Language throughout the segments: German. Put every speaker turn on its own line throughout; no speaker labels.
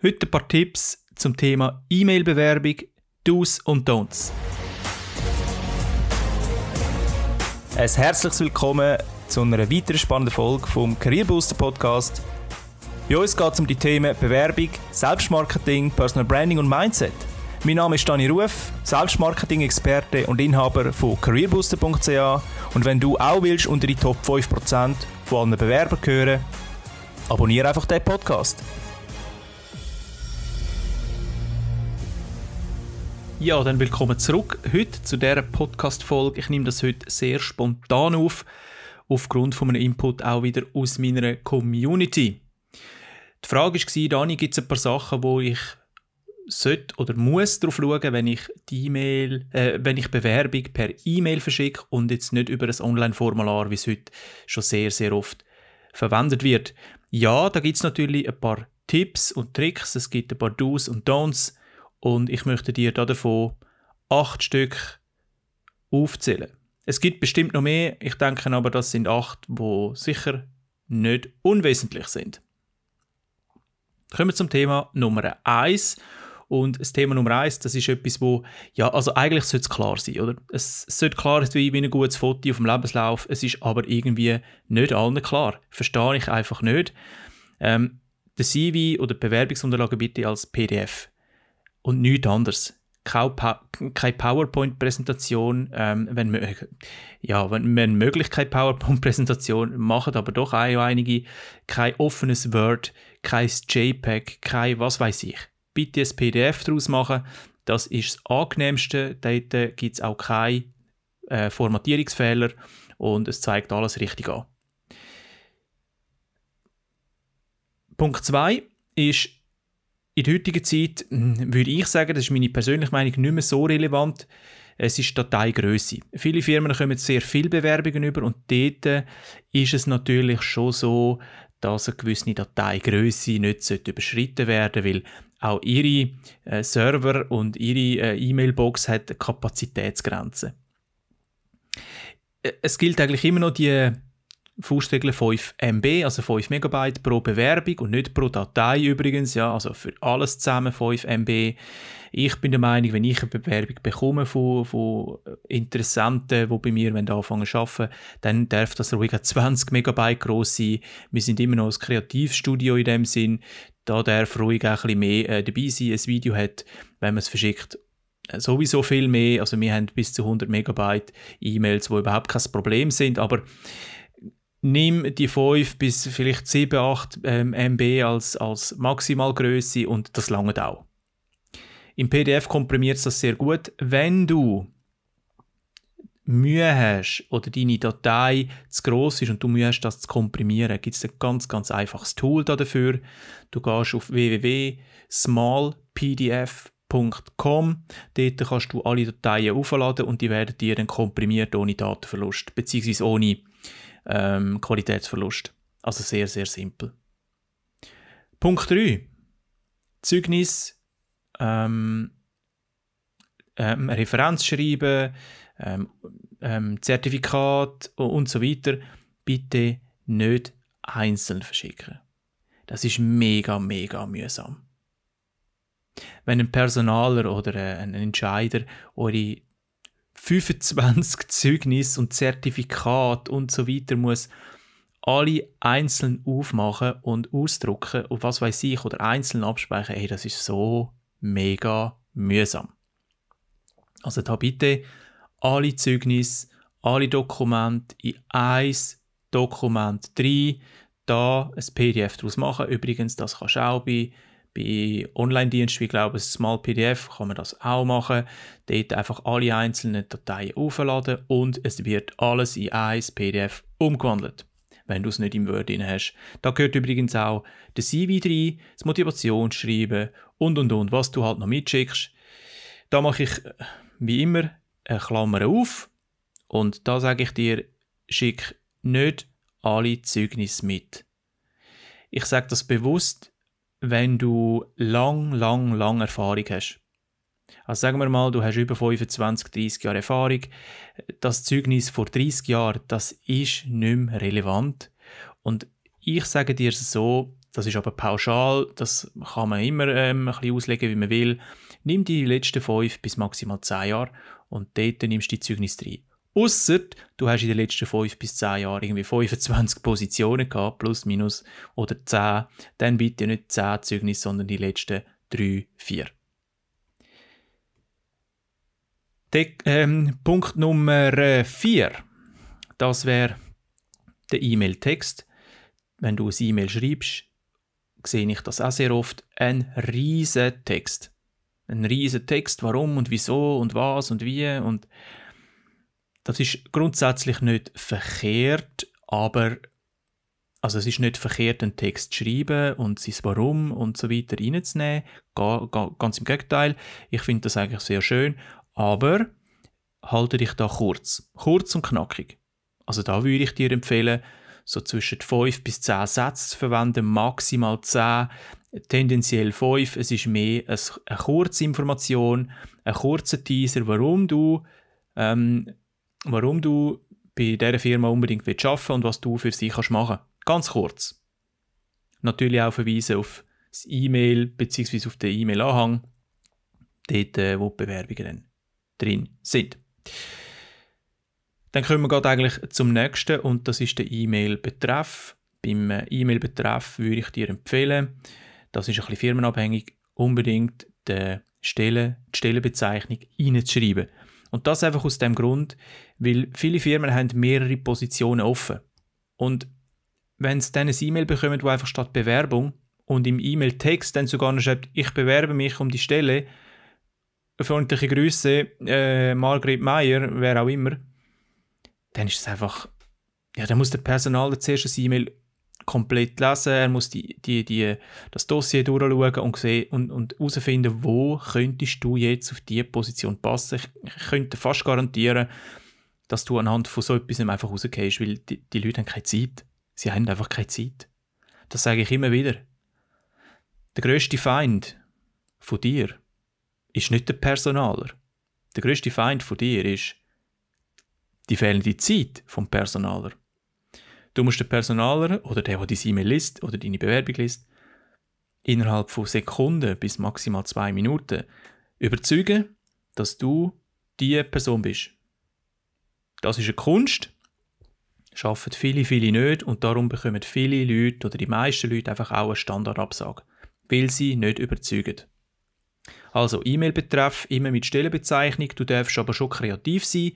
Heute ein paar Tipps zum Thema E-Mail-Bewerbung, Do's und Don'ts. Ein herzliches Willkommen zu einer weiteren spannenden Folge vom Career Booster Podcast. Bei uns geht es um die Themen Bewerbung, Selbstmarketing, Personal Branding und Mindset. Mein Name ist Dani Ruf, Selbstmarketing-Experte und Inhaber von careerbooster.ch und wenn du auch willst unter die Top 5% von allen Bewerbern gehören, abonniere einfach den Podcast. Ja, dann willkommen zurück heute zu dieser Podcast-Folge. Ich nehme das heute sehr spontan auf, aufgrund von einem Input auch wieder aus meiner Community. Die Frage war, Dani, gibt es ein paar Sachen, wo ich sollte oder muss darauf schauen, wenn ich die E-Mail, äh, wenn ich Bewerbung per E-Mail verschicke und jetzt nicht über ein Online-Formular, wie es heute schon sehr, sehr oft verwendet wird. Ja, da gibt es natürlich ein paar Tipps und Tricks, es gibt ein paar Do's und Don'ts und ich möchte dir davon acht Stück aufzählen. Es gibt bestimmt noch mehr, ich denke aber, das sind acht, wo sicher nicht unwesentlich sind. Kommen wir zum Thema Nummer eins und das Thema Nummer eins, das ist etwas, wo, ja, also eigentlich sollte es klar sein, oder? Es sollte klar sein, wie ein gutes Foto auf dem Lebenslauf, es ist aber irgendwie nicht allen klar. Verstehe ich einfach nicht. Ähm, der CV oder die Bewerbungsunterlagen bitte als PDF und nichts anderes. Keine PowerPoint-Präsentation, ähm, wenn, ja, wenn, wenn möglich keine PowerPoint-Präsentation, machen aber doch einige, kein offenes Word, kein JPEG, kein was weiß ich bitte ein PDF daraus machen. Das ist das angenehmste. Dort gibt es auch keine äh, Formatierungsfehler und es zeigt alles richtig an. Punkt 2 ist, in der heutigen Zeit hm, würde ich sagen, das ist meine persönliche Meinung, nicht mehr so relevant. Es ist Dateigröße. Viele Firmen kommen sehr viele Bewerbungen über und dort ist es natürlich schon so, dass eine gewisse Dateigröße nicht überschritten werden sollte, weil auch ihre äh, Server und ihre äh, E-Mail-Box hat Kapazitätsgrenzen. Äh, es gilt eigentlich immer noch die Faustregel 5 MB, also 5 Megabyte pro Bewerbung und nicht pro Datei übrigens, ja, also für alles zusammen 5 MB. Ich bin der Meinung, wenn ich eine Bewerbung bekomme von, von Interessenten, die bei mir anfangen zu arbeiten, dann darf das ruhig 20 Megabyte groß sein. Wir sind immer noch ein Kreativstudio in dem Sinn. Da darf ruhig auch ein bisschen mehr äh, dabei sein. Ein Video hat, wenn man es verschickt, sowieso viel mehr. Also wir haben bis zu 100 Megabyte E-Mails, die überhaupt kein Problem sind, aber nimm die 5 bis vielleicht 7, 8 ähm, MB als, als Maximalgröße und das lange auch. Im PDF komprimiert das sehr gut. Wenn du Mühe hast oder deine Datei zu groß ist und du Mühe hast, das zu komprimieren, gibt es ein ganz, ganz einfaches Tool dafür. Du gehst auf www.smallpdf.com. Dort kannst du alle Dateien aufladen und die werden dir dann komprimiert ohne Datenverlust bzw. ohne ähm, Qualitätsverlust. Also sehr, sehr simpel. Punkt 3. Zeugnis, ähm, ähm, Referenz schreiben, ähm, ähm, Zertifikat und so weiter. Bitte nicht einzeln verschicken. Das ist mega, mega mühsam. Wenn ein Personaler oder ein Entscheider eure 25 Zeugnis und Zertifikat und so weiter muss alle einzeln aufmachen und ausdrucken und was weiß ich oder einzeln abspeichern, ey, das ist so mega mühsam. Also da bitte alle Zeugnisse, alle Dokumente in ein Dokument rein, da ein PDF daraus machen. Übrigens, das kannst du auch bei bei Online-Diensten, ich, Small PDF kann man das auch machen. Dort einfach alle einzelnen Dateien aufladen und es wird alles in ein PDF umgewandelt, wenn du es nicht im Word drin hast. Da gehört übrigens auch der CV rein, das Motivationsschreiben und und und, was du halt noch mitschickst. Da mache ich äh, wie immer eine Klammer auf und da sage ich dir, schick nicht alle Zeugnisse mit. Ich sage das bewusst, wenn du lang, lang, lang Erfahrung hast. Also sagen wir mal, du hast über 25, 30 Jahre Erfahrung. Das Zeugnis vor 30 Jahren, das ist nicht mehr relevant. Und ich sage dir so, Das ist aber pauschal, das kann man immer ähm, ein bisschen auslegen, wie man will. Nimm die letzten fünf bis maximal zehn Jahre und dort nimmst du die Zeugnisse rein. Ausser du hast in den letzten fünf bis zehn Jahren irgendwie 25 Positionen gehabt, plus minus, oder 10, dann bitte nicht 10 Zeugnisse, sondern die letzten 3, 4. De, ähm, Punkt Nummer 4, das wäre der E-Mail-Text. Wenn du ein E-Mail schreibst, sehe ich das auch sehr oft, ein riesen Text. Ein riesen Text, warum und wieso und was und wie und das ist grundsätzlich nicht verkehrt, aber also es ist nicht verkehrt, einen Text zu schreiben und sein Warum und so weiter reinzunehmen. Ganz im Gegenteil. Ich finde das eigentlich sehr schön. Aber halte dich da kurz. Kurz und knackig. Also da würde ich dir empfehlen, so zwischen 5 bis 10 Sätze zu verwenden, maximal 10, tendenziell 5. Es ist mehr eine kurze Information, ein kurzer Teaser, warum du ähm, warum du bei dieser Firma unbedingt willst arbeiten und was du für sie kannst machen Ganz kurz. Natürlich auch verweisen auf das E-Mail bzw. auf den E-Mail-Anhang, dort, äh, wo die Bewerbungen drin sind. Dann kommen wir eigentlich zum nächsten und das ist der E-Mail-Betreff. Beim äh, E-Mail-Betreff würde ich dir empfehlen, das ist ein bisschen firmenabhängig, unbedingt die, Stelle, die Stellenbezeichnung reinzuschreiben. Und das einfach aus dem Grund, weil viele Firmen haben mehrere Positionen offen. Und wenn sie dann ein E-Mail bekommen, wo einfach statt Bewerbung und im E-Mail-Text dann sogar noch schreibt, ich bewerbe mich um die Stelle, freundliche Grüße, äh, Margret Meyer, wer auch immer, dann ist es einfach, ja, dann muss der Personal zuerst ein E-Mail komplett lesen, er muss die, die, die, das Dossier durchschauen und, sehen und, und herausfinden, wo könntest du jetzt auf diese Position passen. Ich, ich könnte fast garantieren, dass du anhand von so etwas einfach rausgehst, weil die, die Leute haben keine Zeit. Sie haben einfach keine Zeit. Das sage ich immer wieder. Der größte Feind von dir ist nicht der Personaler. Der größte Feind von dir ist die fehlende Zeit vom Personaler. Du musst den Personaler oder der, der deine E-Mail liest oder deine Bewerbung liest, innerhalb von Sekunden bis maximal zwei Minuten überzeugen, dass du die Person bist. Das ist eine Kunst, schaffen viele, viele nicht und darum bekommen viele Leute oder die meisten Leute einfach auch eine Standardabsage, weil sie nicht überzeugen. Also E-Mail-Betreff immer mit Stellenbezeichnung, du darfst aber schon kreativ sein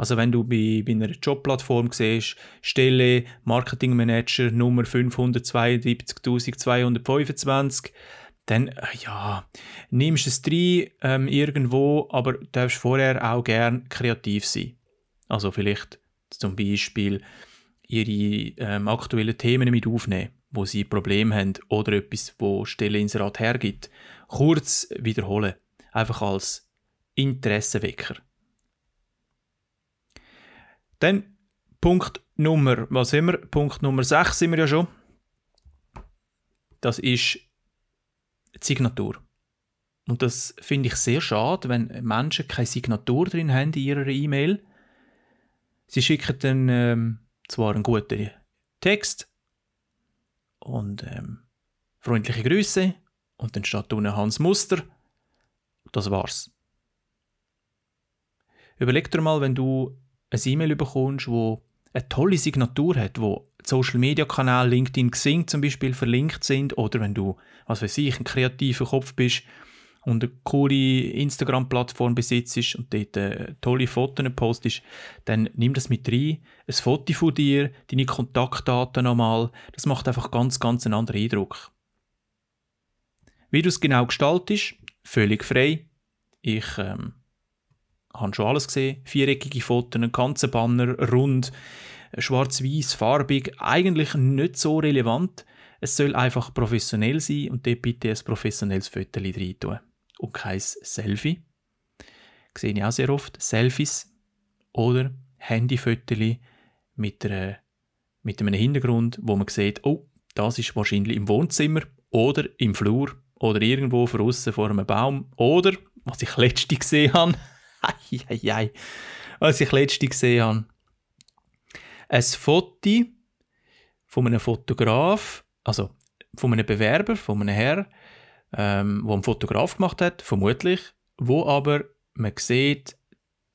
also wenn du bei, bei einer Jobplattform siehst, Stelle Marketingmanager Nummer 572.225, dann äh, ja, nimmst es rein ähm, irgendwo, aber du darfst vorher auch gern kreativ sein. Also vielleicht zum Beispiel ihre ähm, aktuellen Themen mit aufnehmen, wo sie Probleme haben oder etwas, wo Stelleinserat hergibt. Kurz wiederholen, einfach als Interessenwecker. Dann Punkt Nummer, was sind wir? Punkt Nummer 6 sind wir ja schon. Das ist die Signatur. Und das finde ich sehr schade, wenn Menschen keine Signatur drin haben in ihrer E-Mail. Sie schicken dann ähm, zwar einen guten Text und ähm, freundliche Grüße und dann steht unten Hans Muster. Das war's. Überleg dir mal, wenn du ein E-Mail bekommst, wo eine tolle Signatur hat, wo Social Media Kanal LinkedIn, Xing zum Beispiel verlinkt sind oder wenn du, was weiß ich, ein kreativer Kopf bist und eine coole Instagram-Plattform besitzt und dort äh, tolle Fotos postest, dann nimm das mit rein. Ein Foto von dir, deine Kontaktdaten nochmal. Das macht einfach ganz, ganz einen anderen Eindruck. Wie du es genau gestaltest, völlig frei. Ich ähm, habe schon alles gesehen. Viereckige Fotos, ein ganzer Banner, rund, schwarz-weiß, farbig. Eigentlich nicht so relevant. Es soll einfach professionell sein und dort bitte ein professionelles Foto rein tun. Und kein Selfie. Das sehe ich auch sehr oft. Selfies oder Handyfotos mit, mit einem Hintergrund, wo man sieht, oh, das ist wahrscheinlich im Wohnzimmer oder im Flur oder irgendwo draußen vor einem Baum oder, was ich letztens gesehen habe, Eieiei. Was ich letztens gesehen habe. Ein Foto von einem Fotograf, also von einem Bewerber, von einem Herr, ähm, wo ein Fotograf gemacht hat, vermutlich, wo aber man sieht,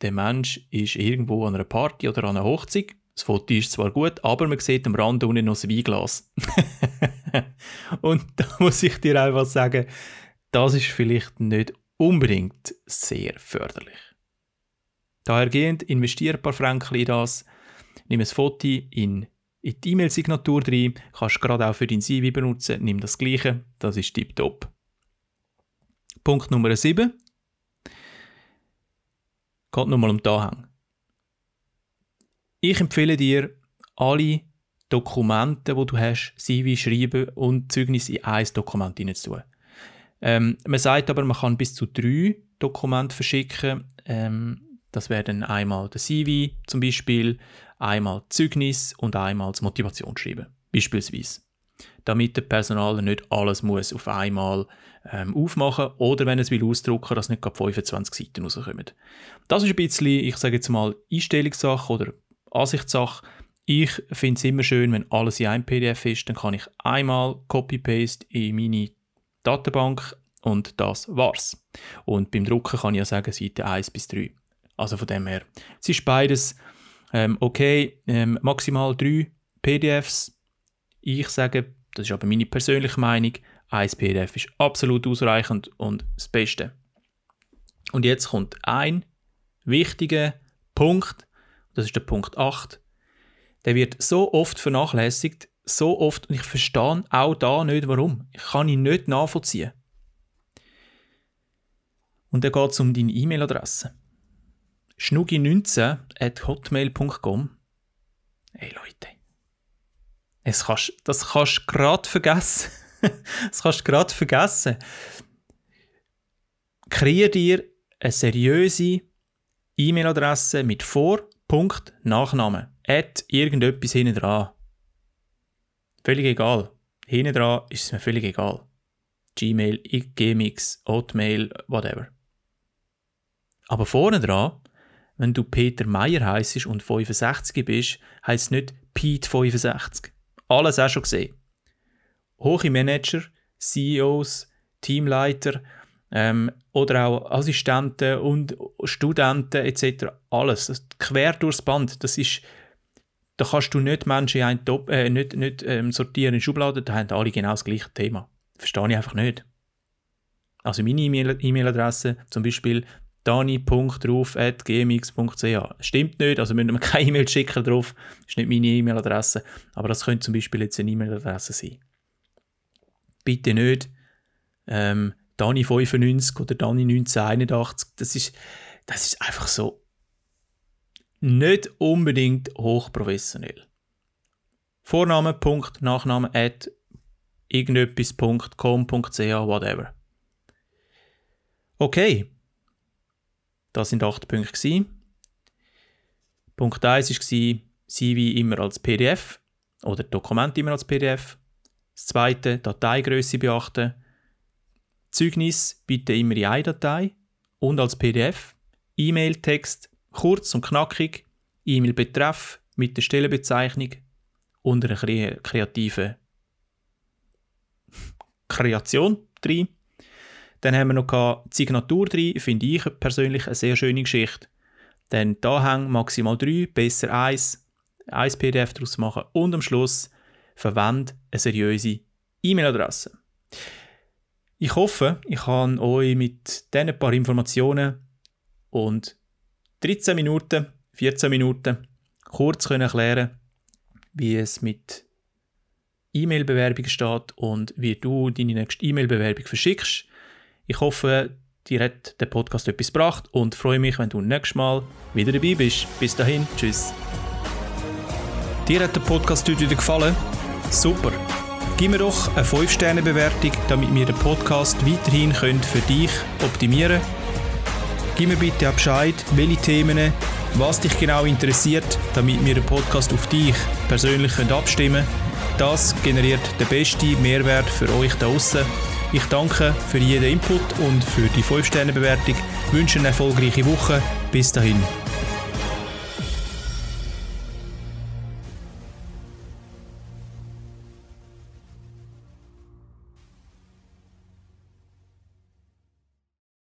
der Mensch ist irgendwo an einer Party oder an einer Hochzeit. Das Foto ist zwar gut, aber man sieht am Rand unten noch ein Weinglas. Und da muss ich dir einfach sagen, das ist vielleicht nicht unbedingt sehr förderlich. Dahergehend investiere ein paar Franken in das, nimm ein Foto in, in die E-Mail-Signatur rein, kannst gerade auch für dein CV benutzen, nimm das gleiche, das ist tiptop. Punkt Nummer 7. Geht nochmal um den Anhang. Ich empfehle dir, alle Dokumente, die du hast, CV schreiben und Zeugnis in ein Dokument hineinzutun. Ähm, man sagt aber, man kann bis zu drei Dokumente verschicken. Ähm, das wäre einmal der CV zum Beispiel, einmal Zeugnis und einmal das Motivationsschreiben, beispielsweise. Damit der Personal nicht alles muss auf einmal ähm, aufmachen oder wenn es will ausdrucken, dass nicht gerade 25 Seiten rauskommen. Das ist ein bisschen, ich sage jetzt mal, Einstellungssache oder Ansichtssache. Ich finde es immer schön, wenn alles in einem PDF ist, dann kann ich einmal Copy-Paste in meine Datenbank und das war's. Und beim Drucken kann ich ja sagen, Seite 1 bis 3. Also von dem her, es ist beides ähm, okay, ähm, maximal drei PDFs. Ich sage, das ist aber meine persönliche Meinung, ein PDF ist absolut ausreichend und das Beste. Und jetzt kommt ein wichtiger Punkt, das ist der Punkt 8. Der wird so oft vernachlässigt, so oft, und ich verstehe auch da nicht warum. Ich kann ihn nicht nachvollziehen. Und dann geht es um deine E-Mail-Adresse schnugi19 at hotmail.com. Hey Leute, es kannst, das kannst du gerade vergessen. das kannst du gerade vergessen. Kreier dir eine seriöse E-Mail-Adresse mit Vor-, Punkt, Nachname. Add irgendetwas hinten dran. Völlig egal. Hinten dran ist es mir völlig egal. Gmail, Gmx, Hotmail, whatever. Aber vorne dran wenn du Peter Meyer heisst und 65 bist, heisst es nicht Pete 65. Alles auch schon gesehen. Hohe Manager, CEOs, Teamleiter ähm, oder auch Assistenten und Studenten etc. Alles. Quer durchs Band. Das ist, da kannst du nicht Menschen in einen Top, äh, nicht, nicht ähm, sortieren in Schubladen, da haben alle genau das gleiche Thema. Verstehe ich einfach nicht. Also meine E-Mail-Adresse zum Beispiel dani.ruf.gmx.ch. Stimmt nicht, also müssen wir keine E-Mail schicken drauf. Ist nicht meine E-Mail-Adresse. Aber das könnte zum Beispiel jetzt eine E-Mail-Adresse sein. Bitte nicht ähm, Dani95 oder Dani1981. Das ist, das ist einfach so nicht unbedingt hochprofessionell. Vorname, Punkt, Nachname, at irgendetwas.com.ch, whatever. Okay, das sind acht Punkte. Gewesen. Punkt 1 war CV immer als PDF oder Dokument immer als PDF. Das zweite, Dateigröße beachten. Zeugnis bitte immer in eine Datei und als PDF. E-Mail-Text kurz und knackig. E-Mail-Betreff mit der Stellenbezeichnung und einer kreativen Kreation drin. Dann haben wir noch die Signatur drin, finde ich persönlich eine sehr schöne Geschichte. Dann da hängen maximal drei, besser eins, eins PDF daraus machen und am Schluss verwende eine seriöse E-Mail-Adresse. Ich hoffe, ich kann euch mit diesen paar Informationen und 13 Minuten, 14 Minuten kurz erklären wie es mit E-Mail-Bewerbungen steht und wie du deine nächste E-Mail-Bewerbung verschickst. Ich hoffe, dir hat der Podcast etwas gebracht und freue mich, wenn du nächstes Mal wieder dabei bist. Bis dahin, tschüss. Dir hat der Podcast heute wieder gefallen? Super! Gib mir doch eine 5-Sterne-Bewertung, damit wir den Podcast weiterhin können für dich optimieren können. Gib mir bitte auch Bescheid, welche Themen, was dich genau interessiert, damit wir den Podcast auf dich persönlich abstimmen können. Das generiert den besten Mehrwert für euch da draußen ich danke für jeden Input und für die 5-Sterne-Bewertung, wünsche eine erfolgreiche Woche. Bis dahin.